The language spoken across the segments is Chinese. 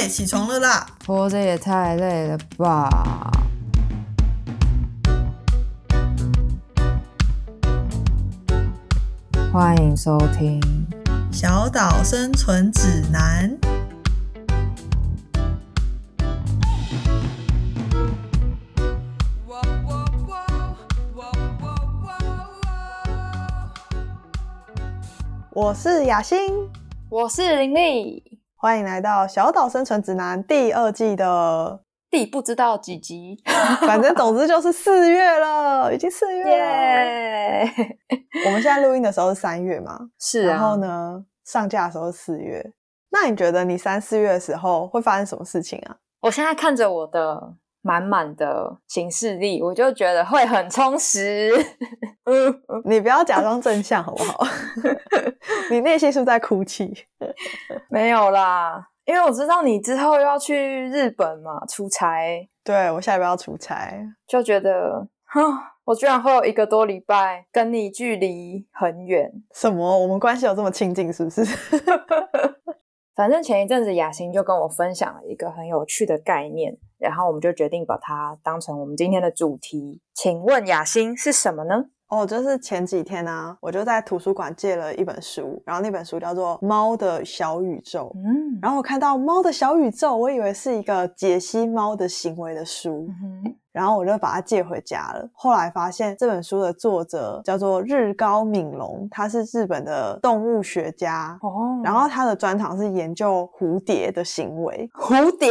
哎，起床了啦！活着也太累了吧！欢迎收听《小岛生存指南》。我是雅欣，我是林丽，欢迎来到《小岛生存指南》第二季的第不知道几集，反正总之就是四月了，已经四月了。我们现在录音的时候是三月嘛？是。然后呢，上架的时候是四月。那你觉得你三四月的时候会发生什么事情啊？我现在看着我的。满满的行事力，我就觉得会很充实。你不要假装正向好不好？你内心是不是在哭泣？没有啦，因为我知道你之后要去日本嘛，出差。对，我下礼拜要出差，就觉得，我居然会有一个多礼拜跟你距离很远。什么？我们关系有这么亲近，是不是？反正前一阵子雅欣就跟我分享了一个很有趣的概念，然后我们就决定把它当成我们今天的主题。请问雅欣是什么呢？哦，就是前几天呢，我就在图书馆借了一本书，然后那本书叫做《猫的小宇宙》。嗯，然后我看到《猫的小宇宙》，我以为是一个解析猫的行为的书。然后我就把它借回家了。后来发现这本书的作者叫做日高敏龙，他是日本的动物学家。哦。然后他的专长是研究蝴蝶的行为。蝴蝶？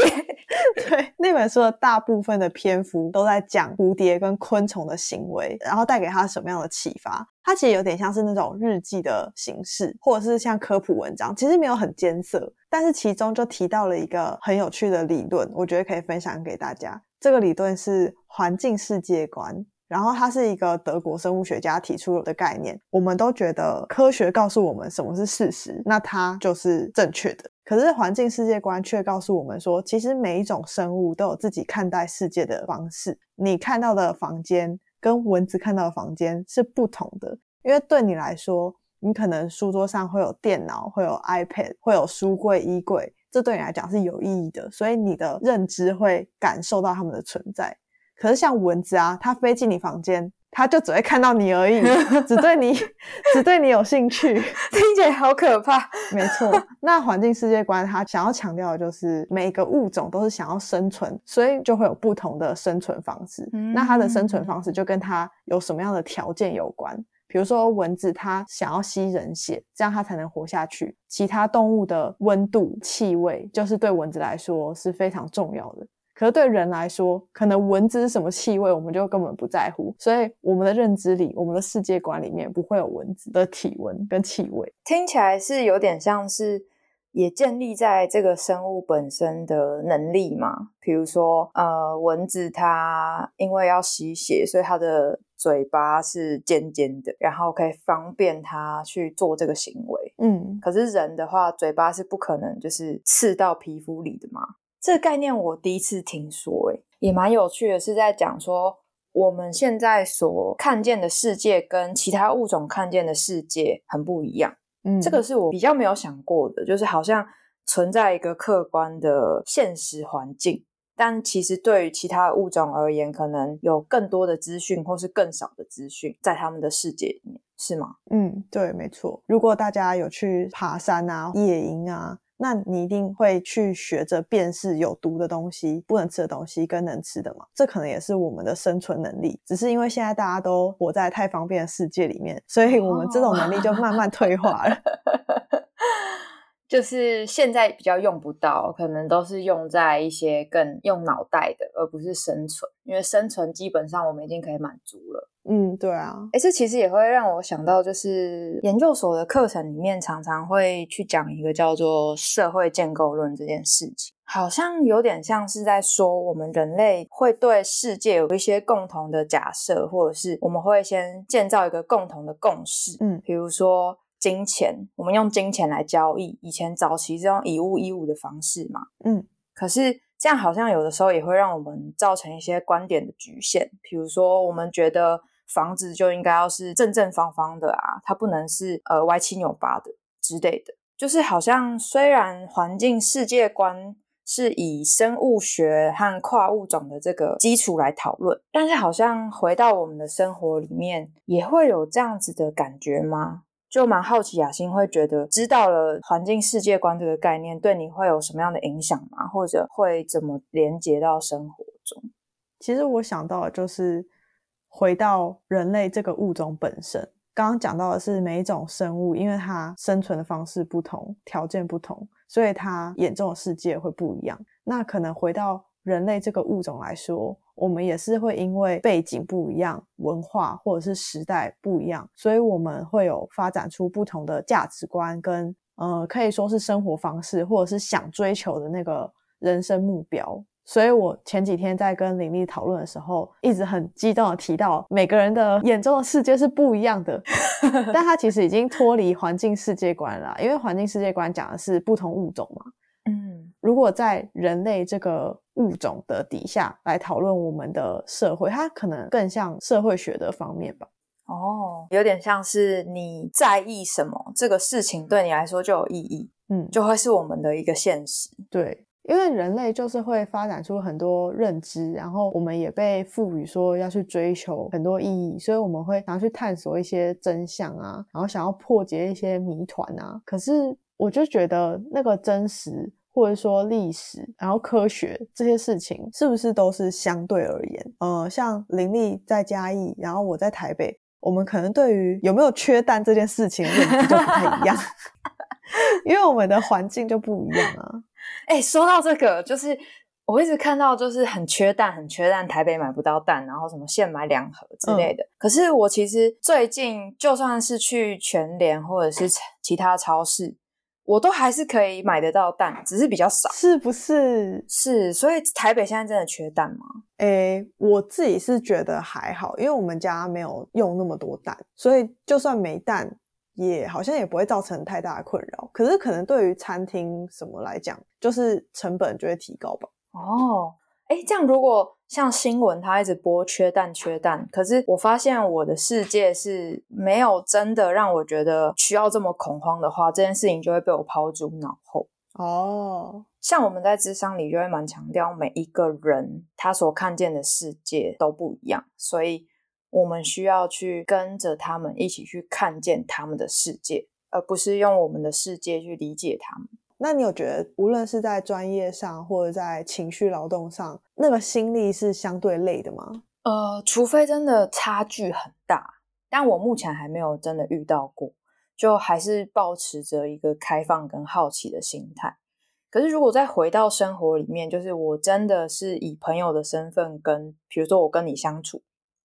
对。那本书的大部分的篇幅都在讲蝴蝶跟昆虫的行为，然后带给他什么样的启发。它其实有点像是那种日记的形式，或者是像科普文章，其实没有很艰涩，但是其中就提到了一个很有趣的理论，我觉得可以分享给大家。这个理论是环境世界观，然后它是一个德国生物学家提出的概念。我们都觉得科学告诉我们什么是事实，那它就是正确的。可是环境世界观却告诉我们说，其实每一种生物都有自己看待世界的方式。你看到的房间跟蚊子看到的房间是不同的，因为对你来说，你可能书桌上会有电脑，会有 iPad，会有书柜、衣柜。这对你来讲是有意义的，所以你的认知会感受到它们的存在。可是像蚊子啊，它飞进你房间，它就只会看到你而已，只对你 只对你有兴趣，听起来好可怕。没错，那环境世界观它想要强调的就是每个物种都是想要生存，所以就会有不同的生存方式。那它的生存方式就跟它有什么样的条件有关。比如说蚊子，它想要吸人血，这样它才能活下去。其他动物的温度、气味，就是对蚊子来说是非常重要的。可是对人来说，可能蚊子是什么气味，我们就根本不在乎。所以我们的认知里，我们的世界观里面，不会有蚊子的体温跟气味。听起来是有点像是。也建立在这个生物本身的能力嘛，比如说，呃，蚊子它因为要吸血，所以它的嘴巴是尖尖的，然后可以方便它去做这个行为。嗯，可是人的话，嘴巴是不可能就是刺到皮肤里的嘛。这个概念我第一次听说，诶也蛮有趣的，是在讲说我们现在所看见的世界跟其他物种看见的世界很不一样。嗯，这个是我比较没有想过的，就是好像存在一个客观的现实环境，但其实对于其他物种而言，可能有更多的资讯或是更少的资讯在他们的世界里面，是吗？嗯，对，没错。如果大家有去爬山啊、野营啊。那你一定会去学着辨识有毒的东西、不能吃的东西跟能吃的嘛？这可能也是我们的生存能力。只是因为现在大家都活在太方便的世界里面，所以我们这种能力就慢慢退化了。就是现在比较用不到，可能都是用在一些更用脑袋的，而不是生存。因为生存基本上我们已经可以满足了。嗯，对啊。哎，这其实也会让我想到，就是研究所的课程里面常常会去讲一个叫做社会建构论这件事情，好像有点像是在说我们人类会对世界有一些共同的假设，或者是我们会先建造一个共同的共识。嗯，比如说。金钱，我们用金钱来交易。以前早期是用以物易物的方式嘛，嗯，可是这样好像有的时候也会让我们造成一些观点的局限。比如说，我们觉得房子就应该要是正正方方的啊，它不能是呃歪七扭八的之类的。就是好像虽然环境世界观是以生物学和跨物种的这个基础来讨论，但是好像回到我们的生活里面，也会有这样子的感觉吗？就蛮好奇，雅欣会觉得知道了环境世界观这个概念，对你会有什么样的影响吗？或者会怎么连接到生活中？其实我想到的就是回到人类这个物种本身。刚刚讲到的是每一种生物，因为它生存的方式不同，条件不同，所以它眼中的世界会不一样。那可能回到人类这个物种来说，我们也是会因为背景不一样、文化或者是时代不一样，所以我们会有发展出不同的价值观跟呃，可以说是生活方式，或者是想追求的那个人生目标。所以我前几天在跟林丽讨论的时候，一直很激动的提到，每个人的眼中的世界是不一样的，但他其实已经脱离环境世界观了，因为环境世界观讲的是不同物种嘛。嗯，如果在人类这个物种的底下来讨论我们的社会，它可能更像社会学的方面吧。哦，有点像是你在意什么，这个事情对你来说就有意义，嗯，就会是我们的一个现实。对。因为人类就是会发展出很多认知，然后我们也被赋予说要去追求很多意义，所以我们会拿去探索一些真相啊，然后想要破解一些谜团啊。可是我就觉得那个真实或者说历史，然后科学这些事情，是不是都是相对而言？呃，像林立在嘉义，然后我在台北，我们可能对于有没有缺蛋这件事情认知就不太一样，因为我们的环境就不一样啊。哎，说到这个，就是我一直看到，就是很缺蛋，很缺蛋，台北买不到蛋，然后什么现买两盒之类的。可是我其实最近就算是去全联或者是其他超市，我都还是可以买得到蛋，只是比较少，是不是？是，所以台北现在真的缺蛋吗？哎，我自己是觉得还好，因为我们家没有用那么多蛋，所以就算没蛋。也好像也不会造成太大的困扰，可是可能对于餐厅什么来讲，就是成本就会提高吧。哦，哎，这样如果像新闻它一直播缺蛋缺蛋，可是我发现我的世界是没有真的让我觉得需要这么恐慌的话，这件事情就会被我抛诸脑后。哦，像我们在智商里就会蛮强调，每一个人他所看见的世界都不一样，所以。我们需要去跟着他们一起去看见他们的世界，而不是用我们的世界去理解他们。那你有觉得，无论是在专业上或者在情绪劳动上，那个心力是相对累的吗？呃，除非真的差距很大，但我目前还没有真的遇到过，就还是保持着一个开放跟好奇的心态。可是如果再回到生活里面，就是我真的是以朋友的身份跟，比如说我跟你相处。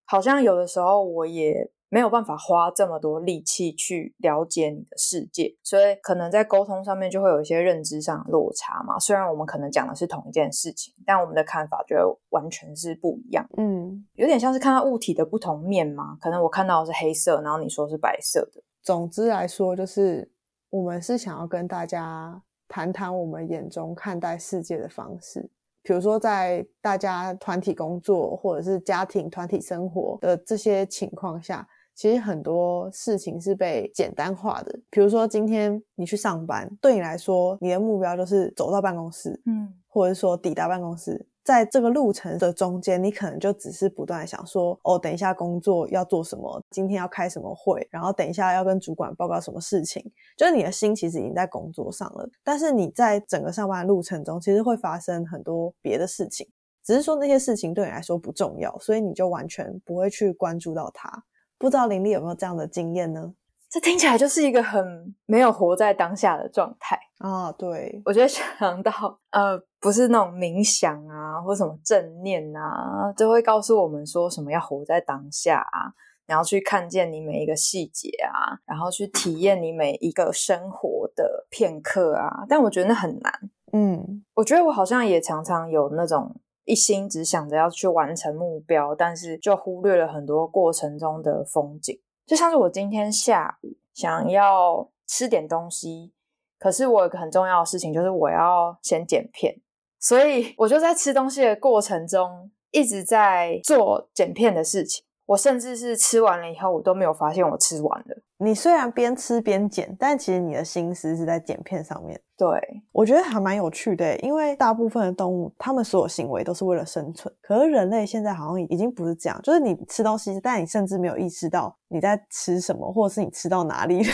好像有的时候我也没有办法花这么多力气去了解你的世界，所以可能在沟通上面就会有一些认知上的落差嘛。虽然我们可能讲的是同一件事情，但我们的看法就完全是不一样。嗯，有点像是看到物体的不同面嘛。可能我看到的是黑色，然后你说是白色的。总之来说，就是我们是想要跟大家谈谈我们眼中看待世界的方式。比如说，在大家团体工作或者是家庭团体生活的这些情况下，其实很多事情是被简单化的。比如说，今天你去上班，对你来说，你的目标就是走到办公室，嗯，或者说抵达办公室。在这个路程的中间，你可能就只是不断想说，哦，等一下工作要做什么，今天要开什么会，然后等一下要跟主管报告什么事情，就是你的心其实已经在工作上了。但是你在整个上班路程中，其实会发生很多别的事情，只是说那些事情对你来说不重要，所以你就完全不会去关注到它。不知道林丽有没有这样的经验呢？这听起来就是一个很没有活在当下的状态啊！对，我觉得想到呃，不是那种冥想啊，或什么正念啊，就会告诉我们说什么要活在当下啊，然后去看见你每一个细节啊，然后去体验你每一个生活的片刻啊。但我觉得那很难。嗯，我觉得我好像也常常有那种一心只想着要去完成目标，但是就忽略了很多过程中的风景。就像是我今天下午想要吃点东西，可是我有个很重要的事情，就是我要先剪片，所以我就在吃东西的过程中一直在做剪片的事情。我甚至是吃完了以后，我都没有发现我吃完了。你虽然边吃边剪，但其实你的心思是在剪片上面。对，我觉得还蛮有趣的，因为大部分的动物，它们所有行为都是为了生存。可是人类现在好像已经不是这样，就是你吃东西，但你甚至没有意识到你在吃什么，或者是你吃到哪里了。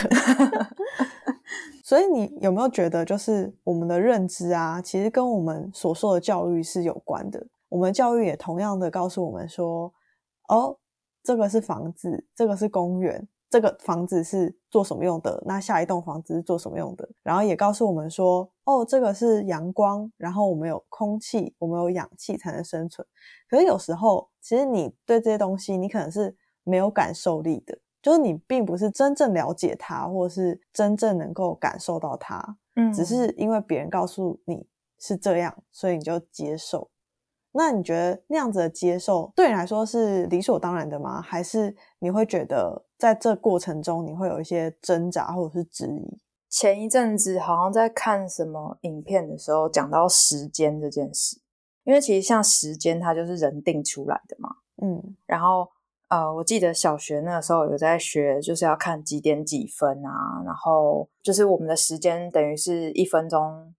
所以你有没有觉得，就是我们的认知啊，其实跟我们所受的教育是有关的？我们教育也同样的告诉我们说，哦。这个是房子，这个是公园，这个房子是做什么用的？那下一栋房子是做什么用的？然后也告诉我们说，哦，这个是阳光，然后我们有空气，我们有氧气才能生存。可是有时候，其实你对这些东西，你可能是没有感受力的，就是你并不是真正了解它，或者是真正能够感受到它，嗯，只是因为别人告诉你是这样，所以你就接受。那你觉得那样子的接受对你来说是理所当然的吗？还是你会觉得在这过程中你会有一些挣扎或者是质疑？前一阵子好像在看什么影片的时候讲到时间这件事，因为其实像时间它就是人定出来的嘛，嗯，然后呃，我记得小学那个时候有在学，就是要看几点几分啊，然后就是我们的时间等于是一分钟。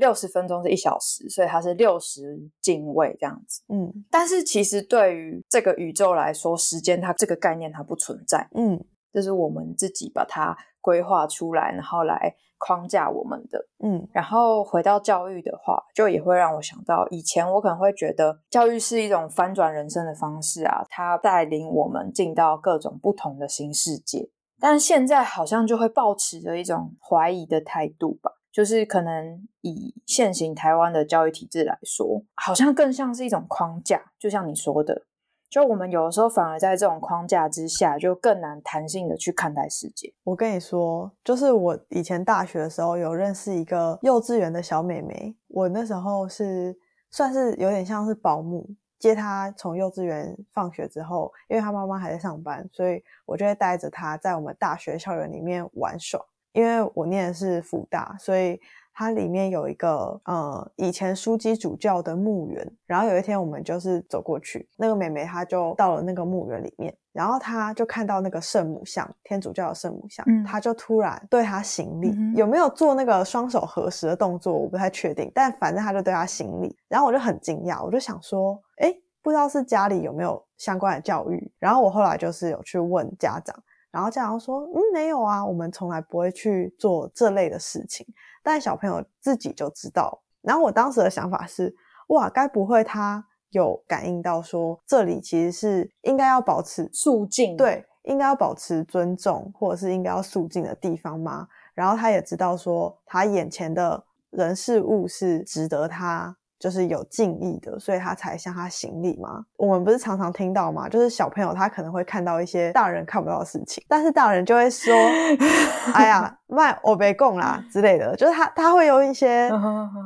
六十分钟是一小时，所以它是六十进位这样子。嗯，但是其实对于这个宇宙来说，时间它这个概念它不存在。嗯，这是我们自己把它规划出来，然后来框架我们的。嗯，然后回到教育的话，就也会让我想到以前我可能会觉得教育是一种翻转人生的方式啊，它带领我们进到各种不同的新世界。但现在好像就会抱持着一种怀疑的态度吧。就是可能以现行台湾的教育体制来说，好像更像是一种框架，就像你说的，就我们有的时候反而在这种框架之下，就更难弹性的去看待世界。我跟你说，就是我以前大学的时候有认识一个幼稚园的小妹妹，我那时候是算是有点像是保姆，接她从幼稚园放学之后，因为她妈妈还在上班，所以我就会带着她在我们大学校园里面玩耍。因为我念的是福大，所以它里面有一个呃以前枢机主教的墓园。然后有一天我们就是走过去，那个妹妹她就到了那个墓园里面，然后她就看到那个圣母像，天主教的圣母像，她就突然对她行礼，有没有做那个双手合十的动作，我不太确定，但反正她就对她行礼。然后我就很惊讶，我就想说，哎，不知道是家里有没有相关的教育。然后我后来就是有去问家长。然后家长说：“嗯，没有啊，我们从来不会去做这类的事情。但小朋友自己就知道。然后我当时的想法是：哇，该不会他有感应到说这里其实是应该要保持肃静，对，应该要保持尊重，或者是应该要肃静的地方吗？然后他也知道说他眼前的人事物是值得他。”就是有敬意的，所以他才向他行礼嘛。我们不是常常听到吗？就是小朋友他可能会看到一些大人看不到的事情，但是大人就会说：“哎呀，卖我被供啦之类的。”就是他他会用一些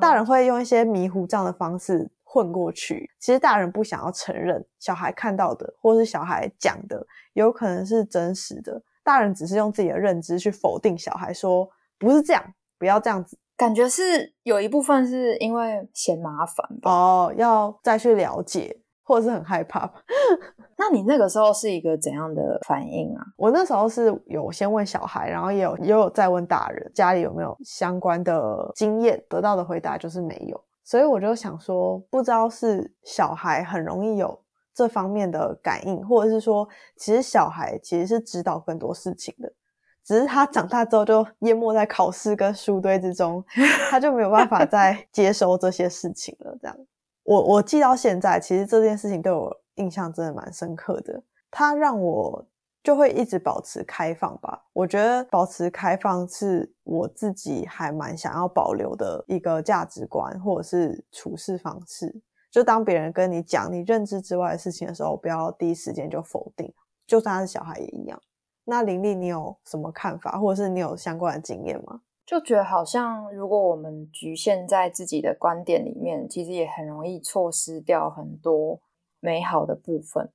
大人会用一些迷糊这样的方式混过去。其实大人不想要承认小孩看到的，或是小孩讲的，有可能是真实的。大人只是用自己的认知去否定小孩，说不是这样，不要这样子。感觉是有一部分是因为嫌麻烦吧？哦，要再去了解，或者是很害怕吧。那你那个时候是一个怎样的反应啊？我那时候是有先问小孩，然后也有也有再问大人，家里有没有相关的经验，得到的回答就是没有。所以我就想说，不知道是小孩很容易有这方面的感应，或者是说，其实小孩其实是知道更多事情的。只是他长大之后就淹没在考试跟书堆之中，他就没有办法再 接收这些事情了。这样，我我记到现在，其实这件事情对我印象真的蛮深刻的。他让我就会一直保持开放吧。我觉得保持开放是我自己还蛮想要保留的一个价值观或者是处事方式。就当别人跟你讲你认知之外的事情的时候，不要第一时间就否定，就算他是小孩也一样。那林丽，你有什么看法，或者是你有相关的经验吗？就觉得好像，如果我们局限在自己的观点里面，其实也很容易错失掉很多美好的部分。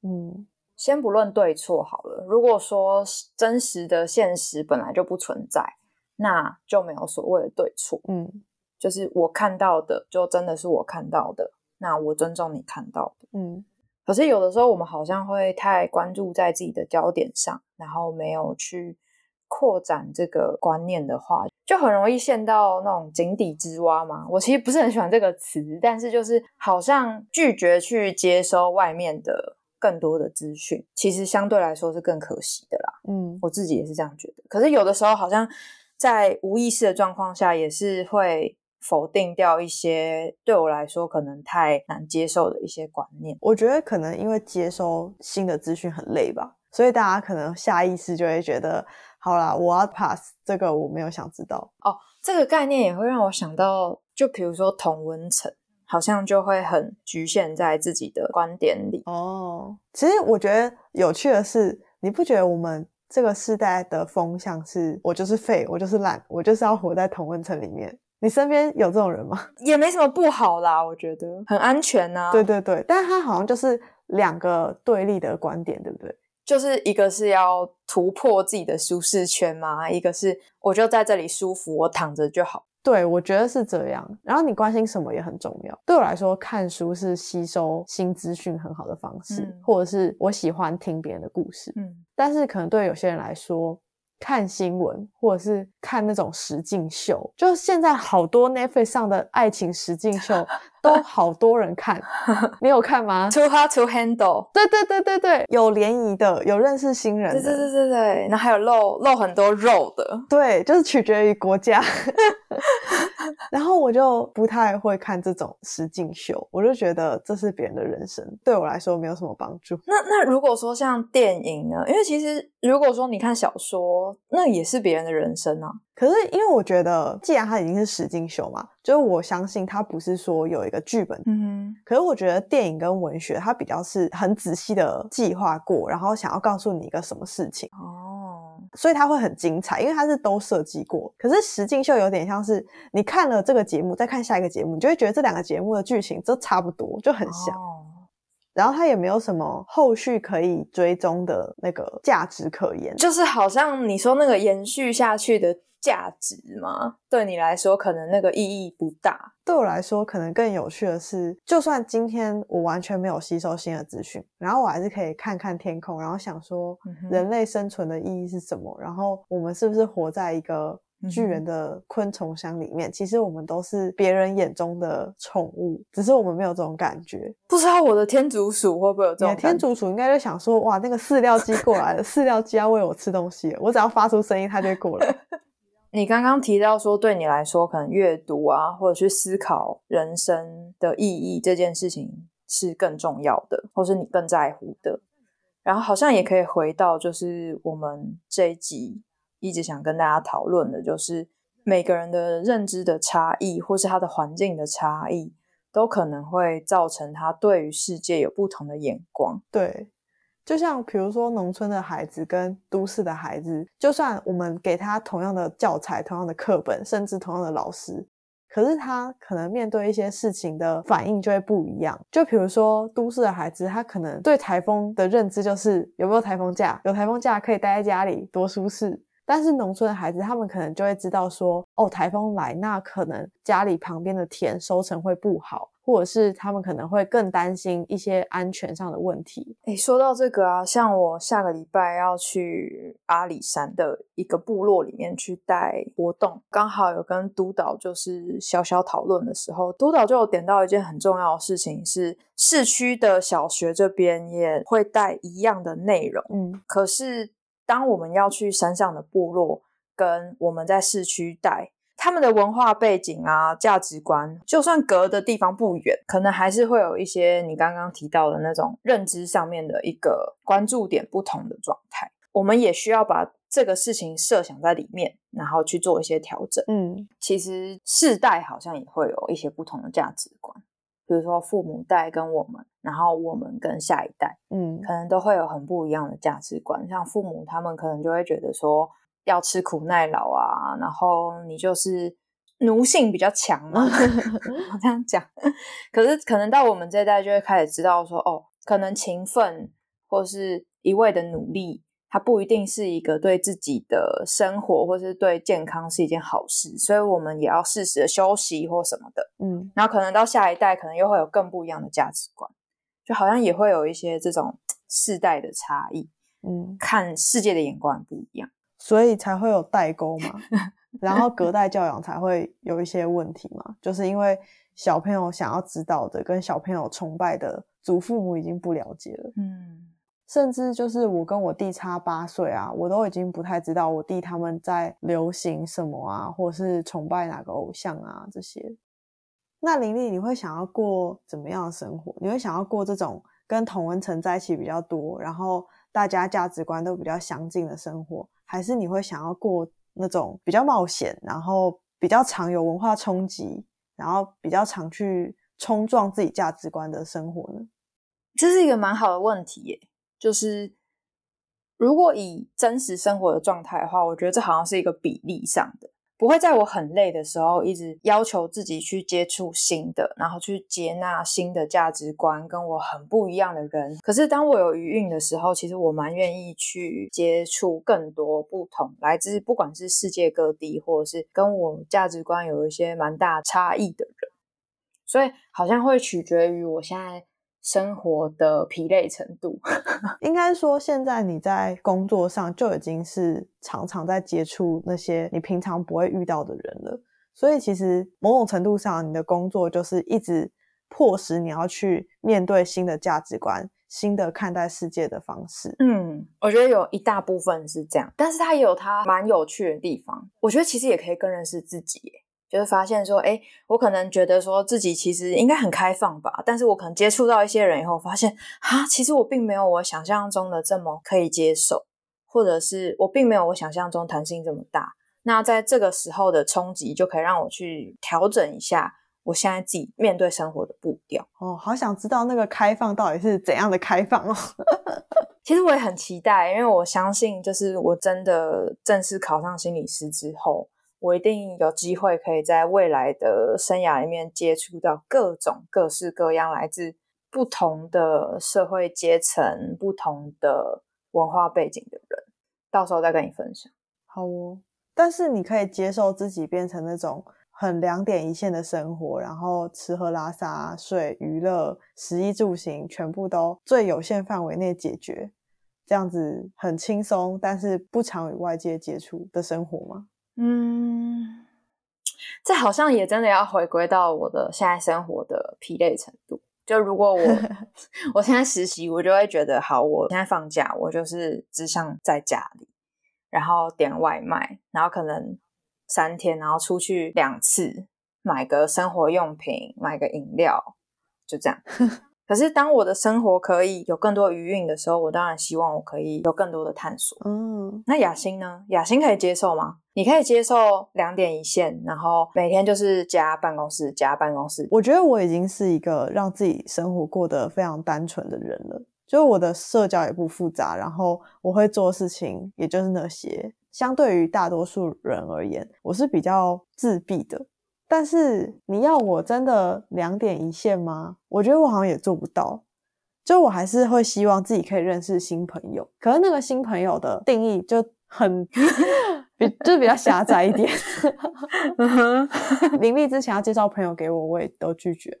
嗯，先不论对错好了。如果说真实的现实本来就不存在，那就没有所谓的对错。嗯，就是我看到的，就真的是我看到的。那我尊重你看到的。嗯。可是有的时候我们好像会太关注在自己的焦点上，然后没有去扩展这个观念的话，就很容易陷到那种井底之蛙嘛。我其实不是很喜欢这个词，但是就是好像拒绝去接收外面的更多的资讯，其实相对来说是更可惜的啦。嗯，我自己也是这样觉得。可是有的时候好像在无意识的状况下，也是会否定掉一些对我来说可能太难接受的一些观念。我觉得可能因为接收新的资讯很累吧，所以大家可能下意识就会觉得，好啦，我要 pass 这个，我没有想知道。哦，这个概念也会让我想到，就比如说同温层，好像就会很局限在自己的观点里。哦，其实我觉得有趣的是，你不觉得我们这个世代的风向是，我就是废，我就是懒，我就是要活在同温层里面？你身边有这种人吗？也没什么不好啦，我觉得很安全呐、对对对，但是他好像就是两个对立的观点，对不对？就是一个是要突破自己的舒适圈嘛，一个是我就在这里舒服，我躺着就好。对，我觉得是这样。然后你关心什么也很重要。对我来说，看书是吸收新资讯很好的方式，嗯或者是我喜欢听别人的故事。嗯，但是可能对有些人来说，看新闻或者是看那种实境秀，就现在好多 Netflix 上的爱情实境秀 都好多人看，你有看吗？too hard to handle。对对对对对，有联谊的，有认识新人的，对对对对对，然后还有露露很多肉的，对，就是取决于国家。然后我就不太会看这种实境秀，我就觉得这是别人的人生，对我来说没有什么帮助。那那如果说像电影呢？因为其实如果说你看小说，那也是别人的人生啊。可是因为我觉得，既然它已经是实境秀嘛，就是我相信它不是说有一个剧本。嗯可是我觉得电影跟文学，它比较是很仔细的计划过，然后想要告诉你一个什么事情。哦，所以它会很精彩，因为它是都设计过。可是实境秀有点像是你看了这个节目，再看下一个节目，你就会觉得这两个节目的剧情都差不多，就很像。哦然后它也没有什么后续可以追踪的那个价值可言。就是好像你说那个延续下去的价值吗，对你来说可能那个意义不大。对我来说，可能更有趣的是，就算今天我完全没有吸收新的资讯，然后我还是可以看看天空，然后想说人类生存的意义是什么，然后我们是不是活在一个巨人的昆虫箱里面？其实我们都是别人眼中的宠物，只是我们没有这种感觉。不知道我的天竺鼠会不会有这种感觉竺鼠应该就想说，哇，那个饲料机过来了，饲料机要喂我吃东西了，我只要发出声音，它就会过来。你刚刚提到说，对你来说，可能阅读啊，或者去思考人生的意义这件事情是更重要的，或是你更在乎的。然后好像也可以回到，就是我们这一集一直想跟大家讨论的，就是每个人的认知的差异，或是他的环境的差异，都可能会造成他对于世界有不同的眼光。对，就像比如说农村的孩子跟都市的孩子，就算我们给他同样的教材、同样的课本，甚至同样的老师，可是他可能面对一些事情的反应就会不一样。就比如说都市的孩子，他可能对台风的认知就是有没有台风假，有台风假可以待在家里多舒适。但是农村的孩子，他们可能就会知道说，哦，台风来，那可能家里旁边的田收成会不好，或者是他们可能会更担心一些安全上的问题。诶，说到这个啊，像我下个礼拜要去阿里山的一个部落里面去带活动，刚好有跟督导就是小小讨论的时候，督导就有点到一件很重要的事情是，市区的小学这边也会带一样的内容，嗯，可是当我们要去山上的部落，跟我们在市区带。他们的文化背景啊、价值观，就算隔的地方不远，可能还是会有一些你刚刚提到的那种认知上面的一个关注点不同的状态。我们也需要把这个事情设想在里面，然后去做一些调整。嗯，其实世代好像也会有一些不同的价值观，比如说父母代跟我们，然后我们跟下一代，嗯，可能都会有很不一样的价值观。像父母他们可能就会觉得说要吃苦耐劳啊，然后你就是奴性比较强嘛，我 这样讲。可是可能到我们这一代就会开始知道说，哦，可能勤奋或是一味的努力。它不一定是一个对自己的生活或是对健康是一件好事，所以我们也要适时的休息或什么的。嗯，然后可能到下一代，可能又会有更不一样的价值观。就好像也会有一些这种世代的差异，嗯，看世界的眼光不一样，所以才会有代沟嘛，然后隔代教养才会有一些问题嘛，就是因为小朋友想要知道的跟小朋友崇拜的祖父母已经不了解了，嗯甚至就是我跟我弟差八岁啊，我都已经不太知道我弟他们在流行什么啊，或者是崇拜哪个偶像啊这些。那林丽，你会想要过怎么样的生活？你会想要过这种跟同温层在一起比较多，然后大家价值观都比较相近的生活，还是你会想要过那种比较冒险，然后比较常有文化冲击，然后比较常去冲撞自己价值观的生活呢？这是一个蛮好的问题耶。就是如果以真实生活的状态的话，我觉得这好像是一个比例上的，不会在我很累的时候一直要求自己去接触新的，然后去接纳新的价值观跟我很不一样的人。可是当我有余韵的时候，其实我蛮愿意去接触更多不同来自不管是世界各地，或者是跟我价值观有一些蛮大差异的人。所以好像会取决于我现在。生活的疲累程度，应该说，现在你在工作上就已经是常常在接触那些你平常不会遇到的人了。所以，其实某种程度上，你的工作就是一直迫使你要去面对新的价值观、新的看待世界的方式。嗯，我觉得有一大部分是这样，但是它也有它蛮有趣的地方。我觉得其实也可以更认识自己。就是发现说，哎，我可能觉得说自己其实应该很开放吧，但是我可能接触到一些人以后，发现啊，其实我并没有我想象中的这么可以接受，或者是我并没有我想象中弹性这么大。那在这个时候的冲击，就可以让我去调整一下我现在自己面对生活的步调。哦，好想知道那个开放到底是怎样的开放哦。其实我也很期待，因为我相信，就是我真的正式考上心理师之后。我一定有机会可以在未来的生涯里面接触到各种各式各样来自不同的社会阶层、不同的文化背景的人，到时候再跟你分享。好哦，但是你可以接受自己变成那种很两点一线的生活，然后吃喝拉撒睡娱乐、食衣住行全部都最有限范围内解决，这样子很轻松，但是不常与外界接触的生活吗？嗯，这好像也真的要回归到我的现在生活的疲累程度。就如果我 我现在实习，我就会觉得好，我现在放假，我就是只想在家里，然后点外卖，然后可能三天，然后出去两次，买个生活用品，买个饮料，就这样。可是，当我的生活可以有更多余韵的时候，我当然希望我可以有更多的探索。嗯，那雅欣呢？雅欣可以接受吗？你可以接受两点一线，然后每天就是加办公室，加办公室。我觉得我已经是一个让自己生活过得非常单纯的人了，就是我的社交也不复杂，然后我会做事情，也就是那些。相对于大多数人而言，我是比较自闭的。但是你要我真的两点一线吗？我觉得我好像也做不到。就我还是会希望自己可以认识新朋友，可是那个新朋友的定义就很比就是比较狭窄一点。林立之前要介绍朋友给我，我也都拒绝。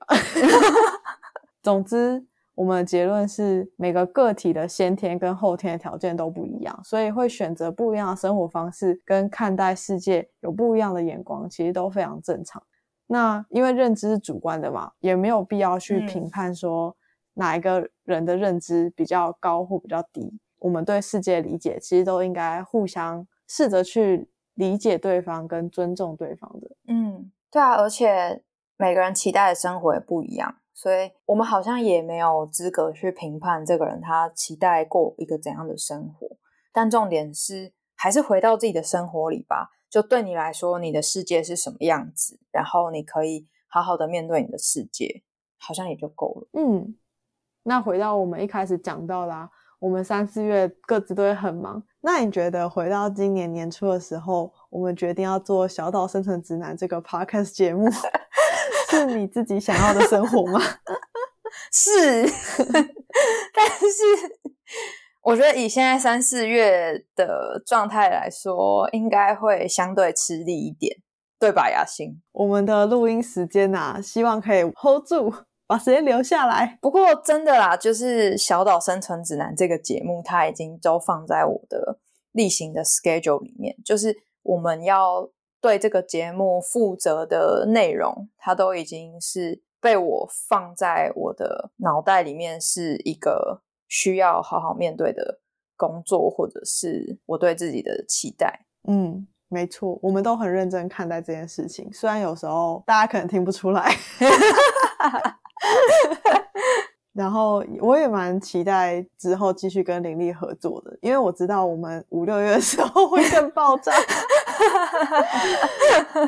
总之。我们的结论是，每个个体的先天跟后天的条件都不一样，所以会选择不一样的生活方式，跟看待世界有不一样的眼光，其实都非常正常。那因为认知是主观的嘛，也没有必要去评判说哪一个人的认知比较高或比较低。我们对世界理解，其实都应该互相试着去理解对方跟尊重对方的。嗯，对啊，而且每个人期待的生活也不一样。所以我们好像也没有资格去评判这个人他期待过一个怎样的生活，但重点是还是回到自己的生活里吧。就对你来说，你的世界是什么样子，然后你可以好好的面对你的世界，好像也就够了。嗯，那回到我们一开始讲到啦，我们三四月各自都会很忙。那你觉得回到今年年初的时候，我们决定要做《小岛生存指南》这个 podcast 节目？是你自己想要的生活吗？是，但是我觉得以现在三四月的状态来说，应该会相对吃力一点，对吧？雅欣，我们的录音时间呐，希望可以 hold 住，把时间留下来。不过真的啦，就是《小岛生存指南》这个节目，它已经都放在我的例行的 schedule 里面，就是我们要对这个节目负责的内容，它都已经是被我放在我的脑袋里面，是一个需要好好面对的工作，或者是我对自己的期待。嗯，没错，我们都很认真看待这件事情，虽然有时候大家可能听不出来。然后我也蛮期待之后继续跟林立合作的，因为我知道我们五六月的时候会更爆炸。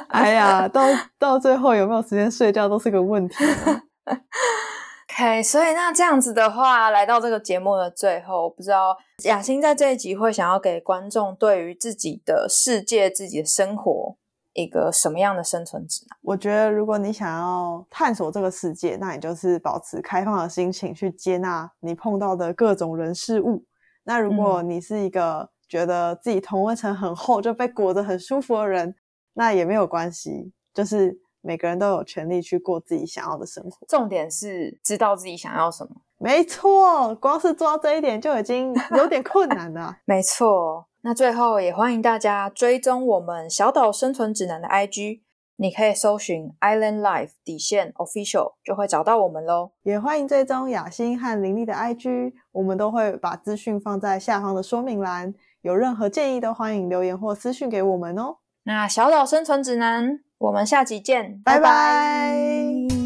哎呀，到到最后有没有时间睡觉都是个问题。OK，所以那这样子的话，来到这个节目的最后，不知道雅欣在这一集会想要给观众对于自己的世界、自己的生活。一个什么样的生存指南？我觉得，如果你想要探索这个世界，那你就是保持开放的心情去接纳你碰到的各种人事物。那如果你是一个觉得自己同温层很厚，就被裹得很舒服的人，那也没有关系。就是每个人都有权利去过自己想要的生活。重点是知道自己想要什么。没错，光是做到这一点就已经有点困难了。没错。那最后也欢迎大家追踪我们小岛生存指南的 IG，你可以搜寻 Island Life 底线 Official 就会找到我们喽。也欢迎追踪雅欣和林丽的 IG，我们都会把资讯放在下方的说明栏。有任何建议都欢迎留言或私讯给我们哦。那小岛生存指南，我们下集见，拜拜。